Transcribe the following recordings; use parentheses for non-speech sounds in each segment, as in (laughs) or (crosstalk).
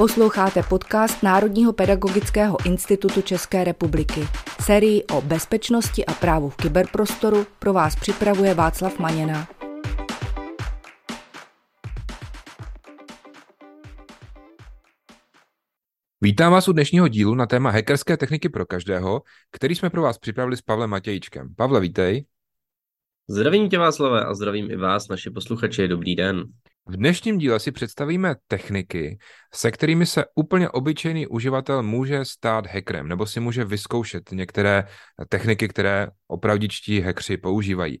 Posloucháte podcast Národního pedagogického institutu České republiky. Sérii o bezpečnosti a právu v kyberprostoru pro vás připravuje Václav Maněna. Vítám vás u dnešního dílu na téma hackerské techniky pro každého, který jsme pro vás připravili s Pavlem Matějčkem. Pavle, vítej. Zdravím tě Václave a zdravím i vás, naši posluchači. Dobrý den. V dnešním díle si představíme techniky, se kterými se úplně obyčejný uživatel může stát hackerem, nebo si může vyzkoušet některé techniky, které opravdičtí hackři používají.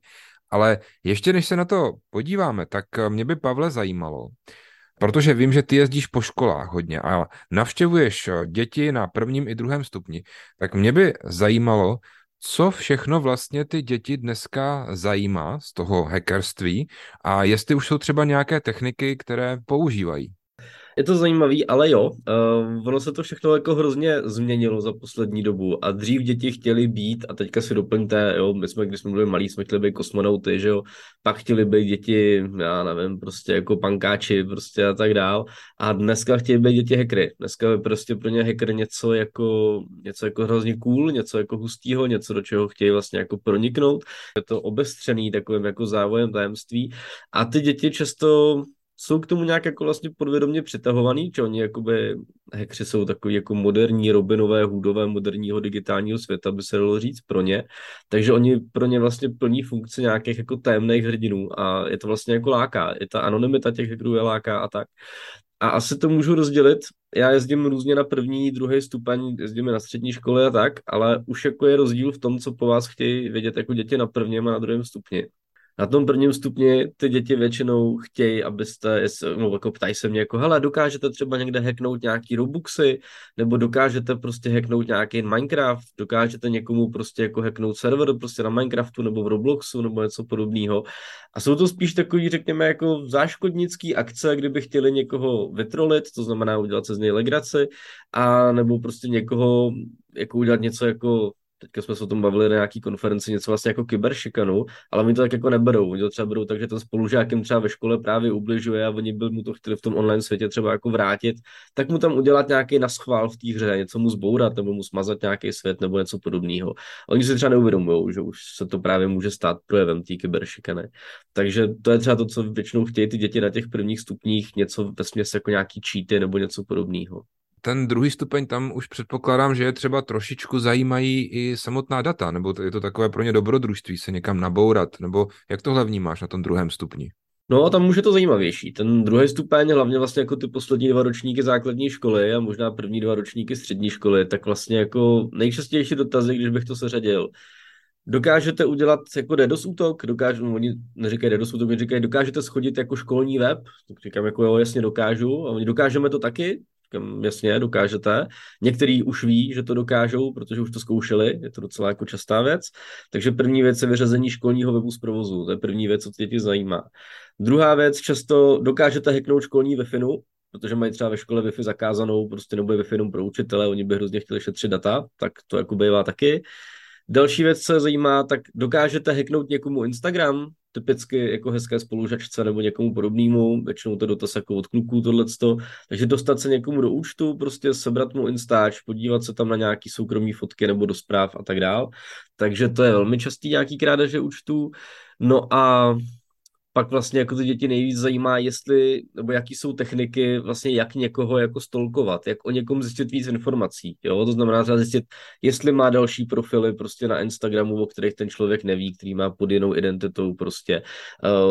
Ale ještě než se na to podíváme, tak mě by Pavle zajímalo, protože vím, že ty jezdíš po školách hodně a navštěvuješ děti na prvním i druhém stupni, tak mě by zajímalo, co všechno vlastně ty děti dneska zajímá z toho hackerství a jestli už jsou třeba nějaké techniky, které používají. Je to zajímavý, ale jo, uh, ono se to všechno jako hrozně změnilo za poslední dobu a dřív děti chtěli být, a teďka si doplňte, jo, my jsme, když jsme byli malí, jsme chtěli být kosmonauty, že jo, pak chtěli být děti, já nevím, prostě jako pankáči, prostě a tak dál, a dneska chtějí být děti hackery, dneska je prostě pro ně hacker něco jako, něco jako hrozně cool, něco jako hustýho, něco, do čeho chtějí vlastně jako proniknout, je to obestřený takovým jako závojem tajemství. A ty děti často jsou k tomu nějak jako vlastně podvědomě přitahovaný, že oni jakoby hekři jsou takový jako moderní Robinové hudové moderního digitálního světa, by se dalo říct pro ně. Takže oni pro ně vlastně plní funkce nějakých jako tajemných hrdinů a je to vlastně jako láká. Je ta anonymita těch hackerů je láká a tak. A asi to můžu rozdělit. Já jezdím různě na první, druhý stupeň, jezdím na střední školy a tak, ale už jako je rozdíl v tom, co po vás chtějí vědět jako děti na prvním a na druhém stupni. Na tom prvním stupni ty děti většinou chtějí, abyste, no, jako ptají se mě, jako hele, dokážete třeba někde hacknout nějaký Robuxy, nebo dokážete prostě hacknout nějaký Minecraft, dokážete někomu prostě jako hacknout server prostě na Minecraftu nebo v Robloxu nebo něco podobného. A jsou to spíš takový, řekněme, jako záškodnický akce, kdyby chtěli někoho vytrolit, to znamená udělat se z něj legraci, a nebo prostě někoho jako udělat něco jako teďka jsme se o tom bavili na nějaký konferenci, něco vlastně jako kyberšikanu, ale oni to tak jako neberou. Oni to třeba berou tak, že ten spolužák jim třeba ve škole právě ubližuje a oni by mu to chtěli v tom online světě třeba jako vrátit, tak mu tam udělat nějaký naschvál v té hře, něco mu zbourat nebo mu smazat nějaký svět nebo něco podobného. Oni si třeba neuvědomují, že už se to právě může stát projevem té kyberšikany. Takže to je třeba to, co většinou chtějí ty děti na těch prvních stupních, něco ve jako nějaký cheaty nebo něco podobného ten druhý stupeň tam už předpokládám, že je třeba trošičku zajímají i samotná data, nebo je to takové pro ně dobrodružství se někam nabourat, nebo jak tohle vnímáš na tom druhém stupni? No a tam už je to zajímavější. Ten druhý stupeň, hlavně vlastně jako ty poslední dva ročníky základní školy a možná první dva ročníky střední školy, tak vlastně jako nejčastější dotazy, když bych to seřadil, dokážete udělat jako DDoS útok, dokážu, no, oni neříkají DDoS útok, oni říkají, dokážete schodit jako školní web, tak říkám jako jo, jasně dokážu, a oni dokážeme to taky, Říkám, jasně, dokážete. Některý už ví, že to dokážou, protože už to zkoušeli, je to docela jako častá věc. Takže první věc je vyřazení školního webu z provozu, to je první věc, co děti zajímá. Druhá věc, často dokážete hacknout školní wi protože mají třeba ve škole Wi-Fi zakázanou, prostě nebude Wi-Fi jenom pro učitele, oni by hrozně chtěli šetřit data, tak to jako bývá taky. Další věc, co zajímá, tak dokážete hacknout někomu Instagram, typicky jako hezké spolužačce nebo někomu podobnému, většinou to dotaz jako od kluků tohleto, takže dostat se někomu do účtu, prostě sebrat mu Instač, podívat se tam na nějaký soukromý fotky nebo do zpráv a tak dál, takže to je velmi častý nějaký krádeže účtů, no a pak vlastně jako ty děti nejvíc zajímá, jestli, nebo jaký jsou techniky, vlastně jak někoho jako stolkovat, jak o někom zjistit víc informací, jo, to znamená třeba zjistit, jestli má další profily prostě na Instagramu, o kterých ten člověk neví, který má pod jinou identitou prostě,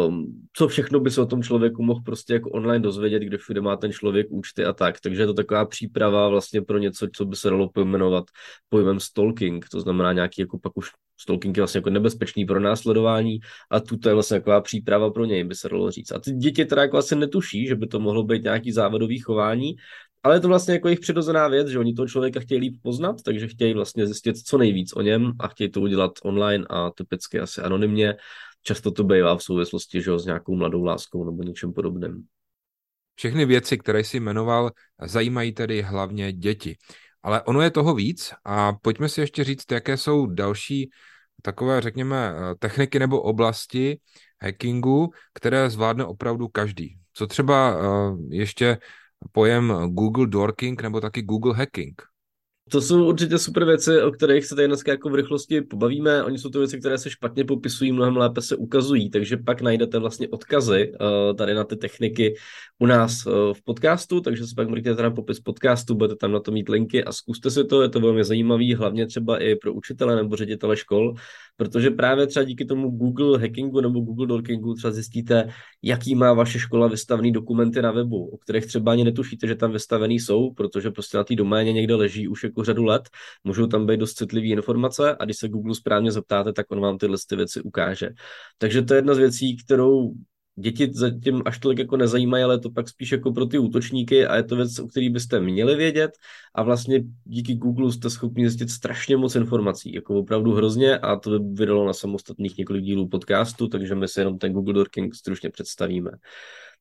um, co všechno by se o tom člověku mohl prostě jako online dozvědět, kde všude má ten člověk účty a tak, takže je to taková příprava vlastně pro něco, co by se dalo pojmenovat pojmem stalking, to znamená nějaký jako pak už stalking je vlastně jako nebezpečný pro následování a tu je vlastně taková příprava pro něj, by se dalo říct. A ty děti teda jako asi netuší, že by to mohlo být nějaký závadový chování, ale je to vlastně jako jejich přirozená věc, že oni toho člověka chtějí líp poznat, takže chtějí vlastně zjistit co nejvíc o něm a chtějí to udělat online a typicky asi anonymně. Často to bývá v souvislosti že, s nějakou mladou láskou nebo něčem podobným. Všechny věci, které jsi jmenoval, zajímají tedy hlavně děti. Ale ono je toho víc a pojďme si ještě říct, jaké jsou další takové, řekněme, techniky nebo oblasti hackingu, které zvládne opravdu každý. Co třeba ještě pojem Google Dorking nebo taky Google Hacking. To jsou určitě super věci, o kterých se tady dneska jako v rychlosti pobavíme. Oni jsou to věci, které se špatně popisují, mnohem lépe se ukazují, takže pak najdete vlastně odkazy uh, tady na ty techniky u nás uh, v podcastu, takže se pak mrkněte na popis podcastu, budete tam na to mít linky a zkuste si to, je to velmi zajímavý, hlavně třeba i pro učitele nebo ředitele škol, protože právě třeba díky tomu Google hackingu nebo Google Dorkingu třeba zjistíte, jaký má vaše škola vystavený dokumenty na webu, o kterých třeba ani netušíte, že tam vystavený jsou, protože prostě na té doméně někde leží už jako řadu let, můžou tam být dost citlivé informace a když se Google správně zeptáte, tak on vám tyhle ty věci ukáže. Takže to je jedna z věcí, kterou děti zatím až tolik jako nezajímají, ale to pak spíš jako pro ty útočníky a je to věc, o který byste měli vědět a vlastně díky Google jste schopni zjistit strašně moc informací, jako opravdu hrozně a to by vydalo na samostatných několik dílů podcastu, takže my si jenom ten Google Dorking stručně představíme.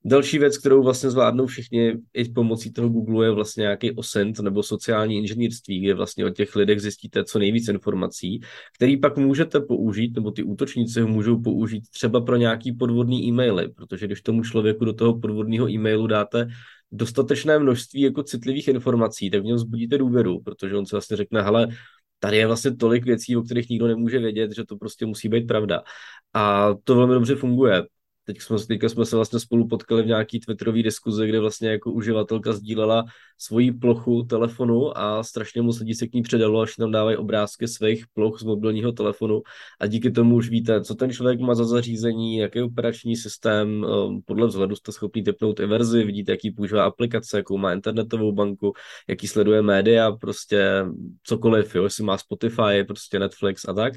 Další věc, kterou vlastně zvládnou všichni i pomocí toho Google je vlastně nějaký OSINT nebo sociální inženýrství, kde vlastně o těch lidech zjistíte co nejvíc informací, který pak můžete použít, nebo ty útočníci ho můžou použít třeba pro nějaký podvodný e-maily, protože když tomu člověku do toho podvodného e-mailu dáte dostatečné množství jako citlivých informací, tak v něm zbudíte důvěru, protože on se vlastně řekne, hele, tady je vlastně tolik věcí, o kterých nikdo nemůže vědět, že to prostě musí být pravda. A to velmi dobře funguje. Teď jsme, teďka jsme se vlastně spolu potkali v nějaký twitterové diskuzi, kde vlastně jako uživatelka sdílela svoji plochu telefonu a strašně moc lidí se k ní předalo, až tam dávají obrázky svých ploch z mobilního telefonu a díky tomu už víte, co ten člověk má za zařízení, jaký operační systém, ehm, podle vzhledu jste schopni typnout i verzi, vidíte, jaký používá aplikace, jakou má internetovou banku, jaký sleduje média, prostě cokoliv, jo, jestli má Spotify, prostě Netflix a tak.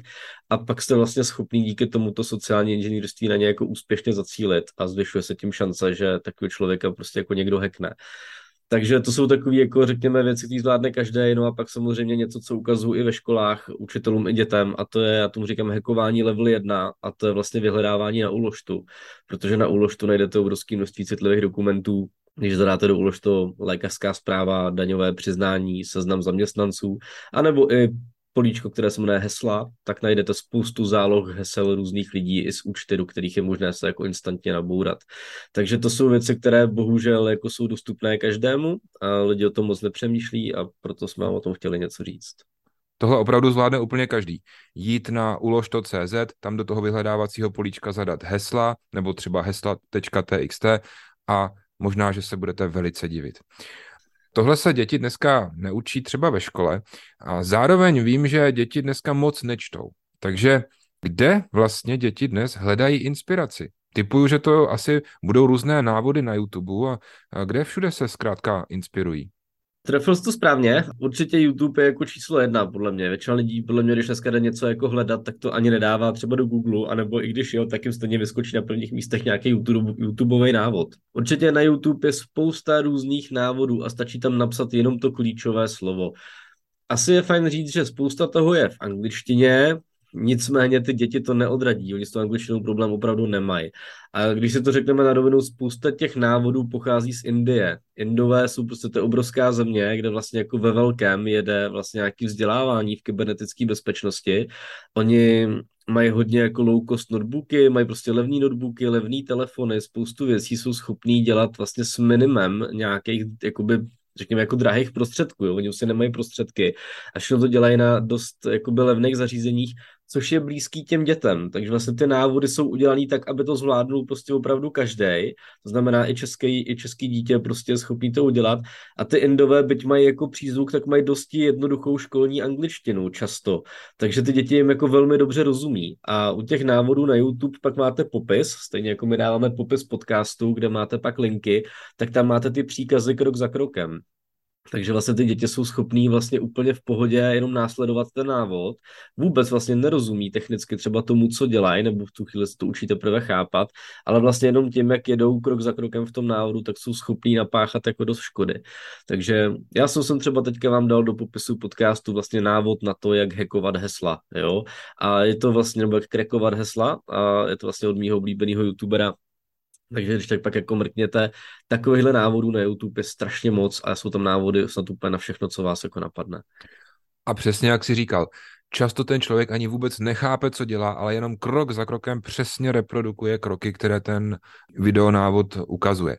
A pak jste vlastně schopni díky tomuto sociální inženýrství na ně jako úspěšně zacílit a zvyšuje se tím šance, že takový člověka prostě jako někdo hackne. Takže to jsou takové, jako řekněme, věci, které zvládne každý, no a pak samozřejmě něco, co ukazují i ve školách učitelům i dětem, a to je, já tomu říkám, hackování level 1, a to je vlastně vyhledávání na úložtu, protože na úložtu najdete obrovské množství citlivých dokumentů, když zadáte do úložtu lékařská zpráva, daňové přiznání, seznam zaměstnanců, anebo i políčko, které se jmenuje hesla, tak najdete spoustu záloh hesel různých lidí i z účty, do kterých je možné se jako instantně nabourat. Takže to jsou věci, které bohužel jako jsou dostupné každému a lidi o tom moc nepřemýšlí a proto jsme vám o tom chtěli něco říct. Tohle opravdu zvládne úplně každý. Jít na ulož.cz, tam do toho vyhledávacího políčka zadat hesla, nebo třeba hesla.txt a možná, že se budete velice divit. Tohle se děti dneska neučí třeba ve škole a zároveň vím, že děti dneska moc nečtou. Takže kde vlastně děti dnes hledají inspiraci? Typuju, že to asi budou různé návody na YouTube a, kde všude se zkrátka inspirují. Trefil jsi to správně. Určitě YouTube je jako číslo jedna, podle mě. Většina lidí, podle mě, když dneska jde něco jako hledat, tak to ani nedává třeba do Google, anebo i když jo, tak jim stejně vyskočí na prvních místech nějaký YouTube, YouTubeový návod. Určitě na YouTube je spousta různých návodů a stačí tam napsat jenom to klíčové slovo. Asi je fajn říct, že spousta toho je v angličtině, Nicméně ty děti to neodradí, oni s tou angličtinou problém opravdu nemají. A když si to řekneme na rovinu, spousta těch návodů pochází z Indie. Indové jsou prostě to obrovská země, kde vlastně jako ve velkém jede vlastně nějaký vzdělávání v kybernetické bezpečnosti. Oni mají hodně jako low cost notebooky, mají prostě levní notebooky, levní telefony, spoustu věcí jsou schopní dělat vlastně s minimem nějakých jakoby řekněme, jako drahých prostředků. Jo? Oni už si nemají prostředky a všechno to dělají na dost jakoby levných zařízeních, což je blízký těm dětem. Takže vlastně ty návody jsou udělané tak, aby to zvládnul prostě opravdu každý. To znamená i český, i český dítě prostě je schopný to udělat. A ty indové, byť mají jako přízvuk, tak mají dosti jednoduchou školní angličtinu často. Takže ty děti jim jako velmi dobře rozumí. A u těch návodů na YouTube pak máte popis, stejně jako my dáváme popis podcastu, kde máte pak linky, tak tam máte ty příkazy krok za krokem. Takže vlastně ty děti jsou schopní vlastně úplně v pohodě jenom následovat ten návod. Vůbec vlastně nerozumí technicky třeba tomu, co dělají, nebo v tu chvíli se to učí teprve chápat, ale vlastně jenom tím, jak jedou krok za krokem v tom návodu, tak jsou schopní napáchat jako dost škody. Takže já jsem, třeba teďka vám dal do popisu podcastu vlastně návod na to, jak hackovat hesla, jo. A je to vlastně, nebo jak krekovat hesla, a je to vlastně od mýho oblíbeného youtubera takže když tak pak jako mrkněte, takovýchhle návodů na YouTube je strašně moc a jsou tam návody snad úplně na všechno, co vás jako napadne. A přesně jak si říkal, často ten člověk ani vůbec nechápe, co dělá, ale jenom krok za krokem přesně reprodukuje kroky, které ten videonávod ukazuje.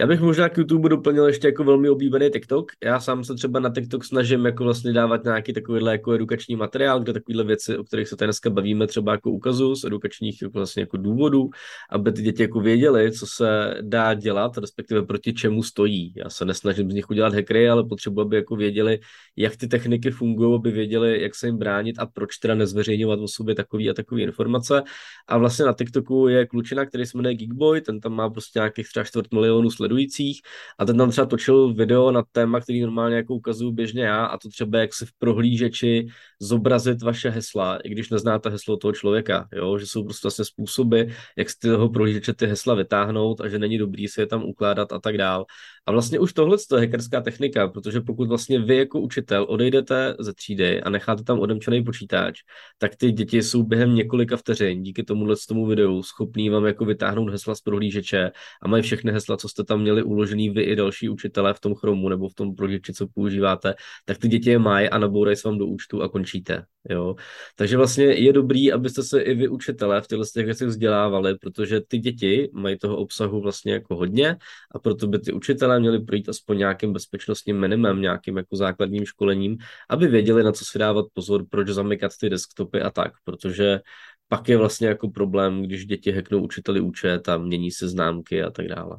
Já bych možná k YouTube doplnil ještě jako velmi oblíbený TikTok. Já sám se třeba na TikTok snažím jako vlastně dávat nějaký takovýhle jako edukační materiál, kde takovýhle věci, o kterých se tady dneska bavíme, třeba jako ukazu z edukačních jako vlastně jako důvodů, aby ty děti jako věděli, co se dá dělat, respektive proti čemu stojí. Já se nesnažím z nich udělat hackery, ale potřebuji, aby jako věděli, jak ty techniky fungují, aby věděli, jak se jim bránit a proč teda nezveřejňovat o sobě takový a takový informace. A vlastně na TikToku je klučina, který se jmenuje Geekboy, ten tam má prostě nějakých třeba čtvrt milionu sledujících a ten tam třeba točil video na téma, který normálně jako ukazuju běžně já a to třeba jak si v prohlížeči zobrazit vaše hesla, i když neznáte heslo toho člověka, jo? že jsou prostě vlastně způsoby, jak z toho prohlížeče ty hesla vytáhnout a že není dobrý si je tam ukládat a tak dál. A vlastně už tohle je hackerská technika, protože pokud vlastně vy jako učitel odejdete ze třídy a necháte tam odemčený počítač, tak ty děti jsou během několika vteřin díky tomuhle tomu videu schopný vám jako vytáhnout hesla z prohlížeče a mají všechny hesla, co jste tam měli uložený vy i další učitelé v tom chromu nebo v tom prohlížeči, co používáte, tak ty děti je mají a nabourají se vám do účtu a končíte. Jo? Takže vlastně je dobrý, abyste se i vy učitelé v těchto těch věcech vzdělávali, protože ty děti mají toho obsahu vlastně jako hodně a proto by ty učitelé měli projít aspoň nějakým bezpečnostním minimem, nějakým jako základním školením, aby věděli, na co si dávat pozor, proč zamykat ty desktopy a tak, protože pak je vlastně jako problém, když děti hacknou učiteli účet a mění se známky a tak dále.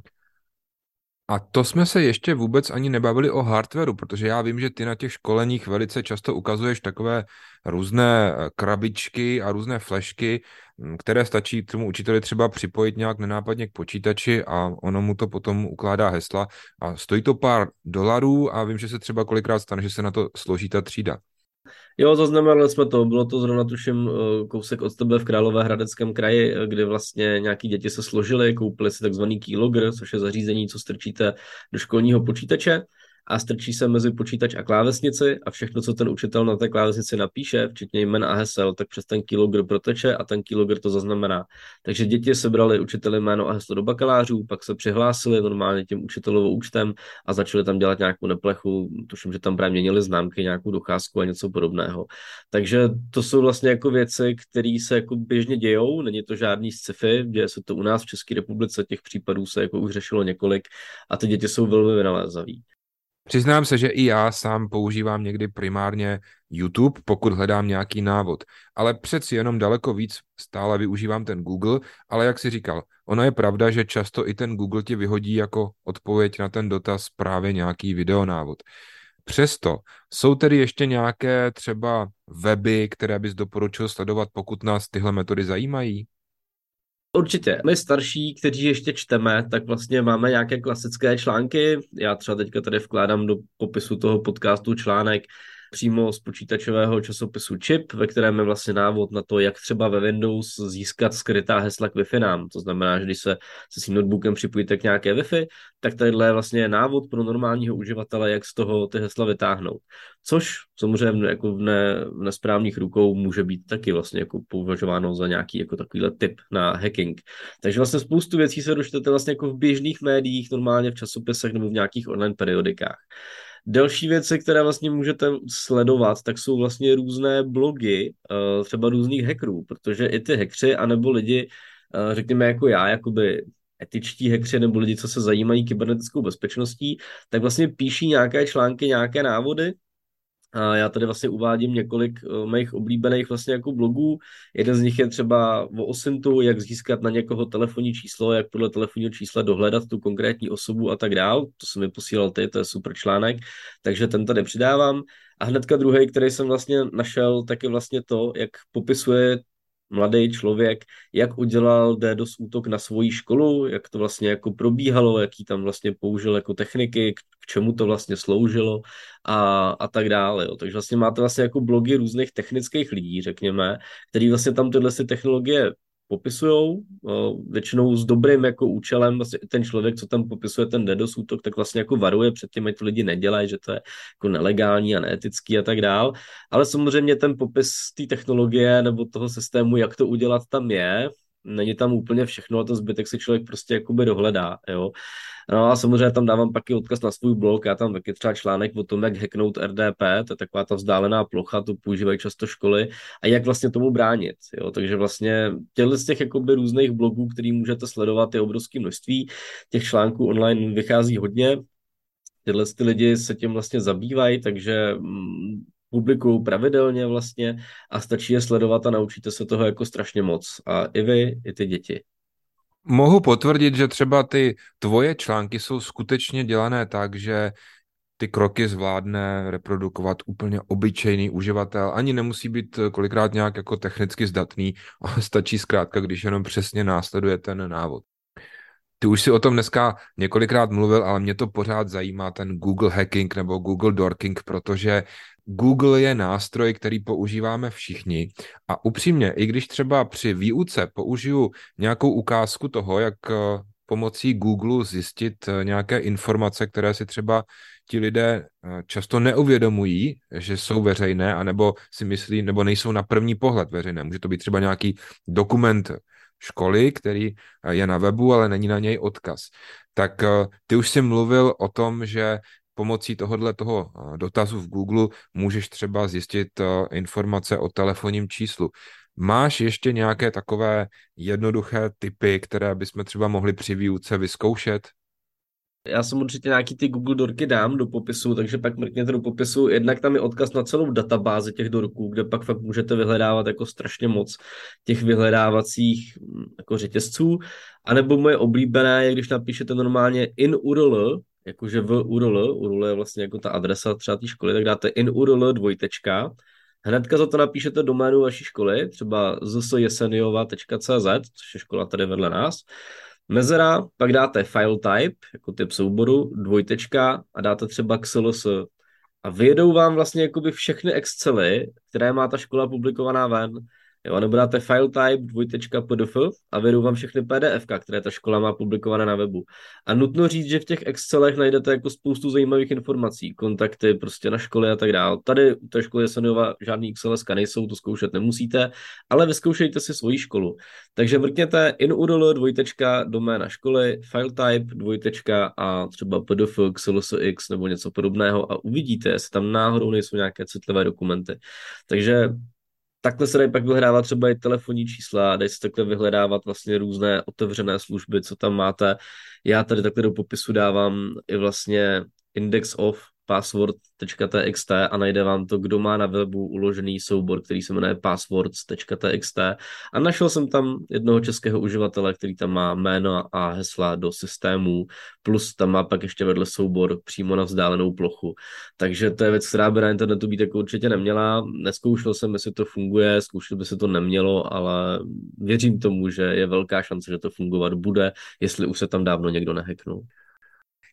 A to jsme se ještě vůbec ani nebavili o hardwareu, protože já vím, že ty na těch školeních velice často ukazuješ takové různé eh, krabičky a různé flešky, hm, které stačí tomu učiteli třeba připojit nějak nenápadně k počítači a ono mu to potom ukládá hesla a stojí to pár dolarů a vím, že se třeba kolikrát stane, že se na to složí ta třída. Jo, zaznamenali jsme to. Bylo to zrovna tuším eh, kousek od tebe v Královéhradeckém kraji, eh, kdy vlastně nějaký děti se složili, koupili si takzvaný keylogger, což je zařízení, co strčíte do školního počítače a strčí se mezi počítač a klávesnici a všechno, co ten učitel na té klávesnici napíše, včetně jmen a hesel, tak přes ten keylogger proteče a ten keylogger to zaznamená. Takže děti sebrali učiteli jméno a heslo do bakalářů, pak se přihlásili normálně tím učitelovou účtem a začali tam dělat nějakou neplechu, tuším, že tam právě měnili známky, nějakou docházku a něco podobného. Takže to jsou vlastně jako věci, které se jako běžně dějou, není to žádný sci-fi, děje se to u nás v České republice, těch případů se jako už řešilo několik a ty děti jsou velmi vynalézaví. Přiznám se, že i já sám používám někdy primárně YouTube, pokud hledám nějaký návod, ale přeci jenom daleko víc stále využívám ten Google, ale jak si říkal, ono je pravda, že často i ten Google ti vyhodí jako odpověď na ten dotaz právě nějaký videonávod. Přesto jsou tedy ještě nějaké třeba weby, které bys doporučil sledovat, pokud nás tyhle metody zajímají? Určitě. My starší, kteří ještě čteme, tak vlastně máme nějaké klasické články. Já třeba teďka tady vkládám do popisu toho podcastu článek přímo z počítačového časopisu Chip, ve kterém je vlastně návod na to, jak třeba ve Windows získat skrytá hesla k Wi-Fi nám. To znamená, že když se se svým notebookem připojíte k nějaké Wi-Fi, tak tadyhle je vlastně návod pro normálního uživatele, jak z toho ty hesla vytáhnout. Což samozřejmě jako v, ne, v nesprávných rukou může být taky vlastně jako považováno za nějaký jako takovýhle tip na hacking. Takže vlastně spoustu věcí se dočtete vlastně jako v běžných médiích, normálně v časopisech nebo v nějakých online periodikách. Další věci, které vlastně můžete sledovat, tak jsou vlastně různé blogy, eh, třeba různých hackerů, protože i ty hackři, anebo lidi, eh, řekněme jako já, jakoby etičtí hackři nebo lidi, co se zajímají kybernetickou bezpečností, tak vlastně píší nějaké články, nějaké návody a já tady vlastně uvádím několik uh, mých oblíbených vlastně jako blogů. Jeden z nich je třeba o Osintu, jak získat na někoho telefonní číslo, jak podle telefonního čísla dohledat tu konkrétní osobu a tak dál. To jsem mi posílal ty, to je super článek, takže ten tady přidávám. A hnedka druhý, který jsem vlastně našel, tak je vlastně to, jak popisuje mladý člověk, jak udělal DDoS útok na svoji školu, jak to vlastně jako probíhalo, jaký tam vlastně použil jako techniky, k čemu to vlastně sloužilo a, a tak dále. Jo. Takže vlastně máte vlastně jako blogy různých technických lidí, řekněme, který vlastně tam tyhle si technologie popisují, většinou s dobrým jako účelem, vlastně ten člověk, co tam popisuje ten DDoS útok, tak vlastně jako varuje před tím, ať to lidi nedělají, že to je jako nelegální a neetický a tak dál. Ale samozřejmě ten popis té technologie nebo toho systému, jak to udělat, tam je, není tam úplně všechno a to zbytek si člověk prostě jakoby dohledá, jo. No a samozřejmě tam dávám pak i odkaz na svůj blog, já tam taky třeba článek o tom, jak hacknout RDP, to je taková ta vzdálená plocha, to používají často školy a jak vlastně tomu bránit, jo. Takže vlastně těchto z těch jakoby různých blogů, který můžete sledovat, je obrovské množství, těch článků online vychází hodně, tyhle ty lidi se tím vlastně zabývají, takže mm, publikují pravidelně vlastně a stačí je sledovat a naučíte se toho jako strašně moc. A i vy, i ty děti. Mohu potvrdit, že třeba ty tvoje články jsou skutečně dělané tak, že ty kroky zvládne reprodukovat úplně obyčejný uživatel. Ani nemusí být kolikrát nějak jako technicky zdatný, (laughs) ale stačí zkrátka, když jenom přesně následuje ten návod. Ty už si o tom dneska několikrát mluvil, ale mě to pořád zajímá, ten Google hacking nebo Google dorking, protože Google je nástroj, který používáme všichni a upřímně, i když třeba při výuce použiju nějakou ukázku toho, jak eh, pomocí Google zjistit eh, nějaké informace, které si třeba ti lidé eh, často neuvědomují, že jsou veřejné, anebo si myslí, nebo nejsou na první pohled veřejné. Může to být třeba nějaký dokument školy, který je na webu, ale není na něj odkaz. Tak ty už jsi mluvil o tom, že pomocí tohohle toho eh, dotazu v Google můžeš třeba zjistit eh, informace o telefonním číslu. Máš ještě nějaké takové jednoduché typy, které bychom třeba mohli při výuce vyzkoušet? Já jsem určitě nějaký ty Google dorky dám do popisu, takže pak mrkněte do popisu. Jednak tam je odkaz na celou databázi těch dorků, kde pak fakt můžete vyhledávat jako strašně moc těch vyhledávacích hm, jako řetězců. A nebo moje oblíbené je, když napíšete normálně in URL, jakože v URL, URL je vlastně jako ta adresa třeba té školy, tak dáte in URL dvojtečka, hnedka za to napíšete doménu vaší školy, třeba zsjeseniova.cz, což je škola tady vedle nás, mezera, pak dáte file type, jako typ souboru, dvojtečka a dáte třeba XLS. A vyjedou vám vlastně jakoby všechny Excely, které má ta škola publikovaná ven. Jo, nebo dáte file type dvojtečka pdf a vedou vám všechny PDF, které ta škola má publikované na webu. A nutno říct, že v těch Excelech najdete jako spoustu zajímavých informací, kontakty prostě na školy a tak dále. Tady u té školy Senova žádný Excel nejsou, to zkoušet nemusíte, ale vyzkoušejte si svoji školu. Takže vrkněte in URL dvojtečka doména školy, file type dvojtečka a třeba PDF, XLSX nebo něco podobného a uvidíte, jestli tam náhodou nejsou nějaké citlivé dokumenty. Takže takhle se dají pak vyhledávat třeba i telefonní čísla, dají se takhle vyhledávat vlastně různé otevřené služby, co tam máte. Já tady takhle do popisu dávám i vlastně index of password.txt a najde vám to, kdo má na webu uložený soubor, který se jmenuje passwords.txt a našel jsem tam jednoho českého uživatele, který tam má jméno a hesla do systému, plus tam má pak ještě vedle soubor přímo na vzdálenou plochu. Takže to je věc, která by na internetu být jako určitě neměla. Neskoušel jsem, jestli to funguje, zkoušel by se to nemělo, ale věřím tomu, že je velká šance, že to fungovat bude, jestli už se tam dávno někdo nehacknul.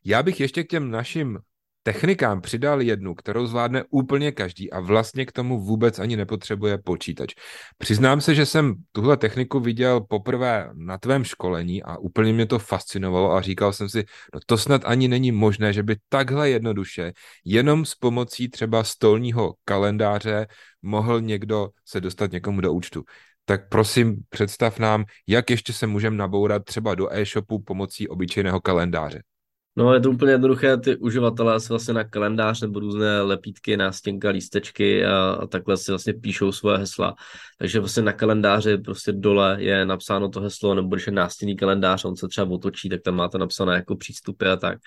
Já bych ještě k těm našim technikám přidal jednu, kterou zvládne úplně každý a vlastně k tomu vůbec ani nepotřebuje počítač. Přiznám se, že jsem tuhle techniku viděl poprvé na tvém školení a úplně mě to fascinovalo a říkal jsem si, no to snad ani není možné, že by takhle jednoduše, jenom s pomocí třeba stolního kalendáře mohl někdo se dostat někomu do účtu tak prosím představ nám, jak ještě se můžeme nabourat třeba do e-shopu pomocí obyčejného kalendáře. No je to úplně jednoduché, ty uživatelé si vlastně na kalendář nebo různé lepítky, nástěnka, lístečky a, a takhle si vlastně píšou svoje hesla. Takže vlastně na kalendáři prostě dole je napsáno to heslo, nebo když je nástěnný kalendář, on se třeba otočí, tak tam máte napsané jako přístupy a tak.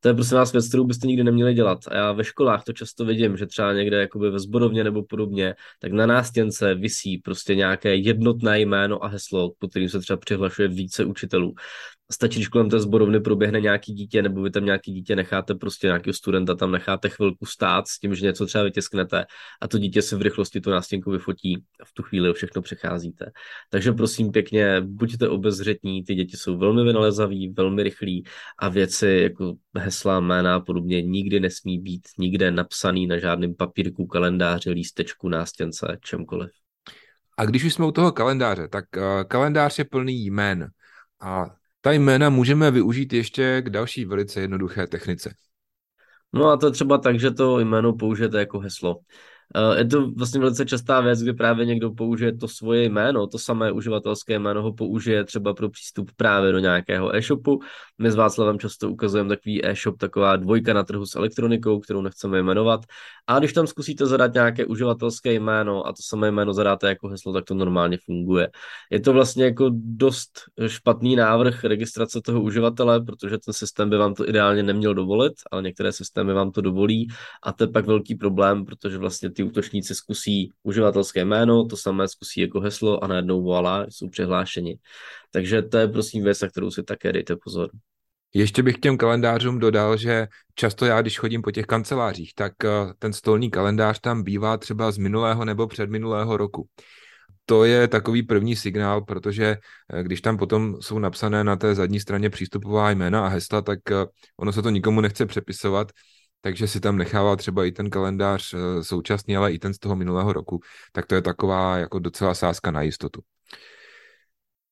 To je prostě nás věc, kterou byste nikdy neměli dělat. A já ve školách to často vidím, že třeba někde jakoby ve zborovně nebo podobně, tak na nástěnce visí prostě nějaké jednotné jméno a heslo, pod kterým se třeba přihlašuje více učitelů stačí, když kolem té zborovny proběhne nějaký dítě, nebo vy tam nějaký dítě necháte, prostě nějakého studenta tam necháte chvilku stát s tím, že něco třeba vytisknete a to dítě se v rychlosti tu nástěnku vyfotí a v tu chvíli všechno přecházíte. Takže prosím pěkně, buďte obezřetní, ty děti jsou velmi vynalezaví, velmi rychlí a věci jako hesla, jména a podobně nikdy nesmí být nikde napsaný na žádném papírku, kalendáři, lístečku, nástěnce, čemkoliv. A když už jsme u toho kalendáře, tak uh, kalendář je plný jmén. A ta jména můžeme využít ještě k další velice jednoduché technice. No a to třeba tak, že to jméno použijete jako heslo. Eh, je to vlastně velice častá věc, kdy právě někdo použije to svoje jméno, to samé uživatelské jméno ho použije třeba pro přístup právě do nějakého e-shopu. My s Václavem často ukazujeme takový e-shop, taková dvojka na trhu s elektronikou, kterou nechceme jmenovat. A když tam zkusíte zadat nějaké uživatelské jméno a to samé jméno zadáte jako heslo, tak to normálně funguje. Je to vlastně jako dost špatný návrh registrace toho uživatele, protože ten systém by vám to ideálně neměl dovolit, ale některé systémy vám to dovolí a to je pak velký problém, protože vlastně ty útočníci zkusí uživatelské jméno, to samé zkusí jako heslo a najednou voilà, jsou přihlášeni. Takže to je prosím věc, na kterou si také dejte pozor. Ještě bych k těm kalendářům dodal, že často já, když chodím po těch kancelářích, tak eh, ten stolní kalendář tam bývá třeba z minulého nebo předminulého roku. To je takový první signál, protože eh, když tam potom jsou napsané na té zadní straně přístupová jména a hesla, tak eh, ono se to nikomu nechce přepisovat, takže si tam nechává třeba i ten kalendář eh, současný, ale i ten z toho minulého roku, tak to je taková jako docela sázka na jistotu.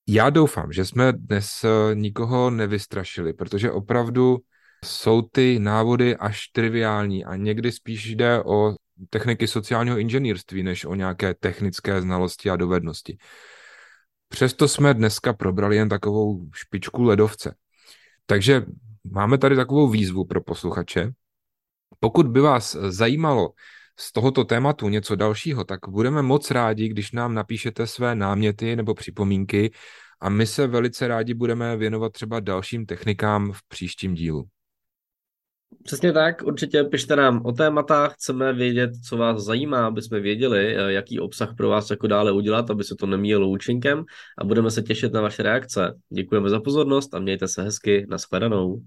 Já doufám, že jsme dnes eh, nikoho nevystrašili, protože opravdu jsou ty návody až triviální a někdy spíš jde o techniky sociálního inženýrství, než o nějaké technické znalosti a dovednosti. Přesto jsme dneska probrali jen takovou špičku ledovce. Takže máme tady takovou výzvu pro posluchače, pokud by vás zajímalo z tohoto tématu něco dalšího, tak budeme moc rádi, když nám napíšete své náměty nebo připomínky a my se velice rádi budeme věnovat třeba dalším technikám v příštím dílu. Přesně tak, určitě pište nám o tématách, chceme vědět, co vás zajímá, aby jsme věděli, eh, jaký obsah pro vás jako dále udělat, aby se to nemíjelo účinkem a budeme se těšit na vaše reakce. Děkujeme za pozornost a mějte se hezky, nashledanou.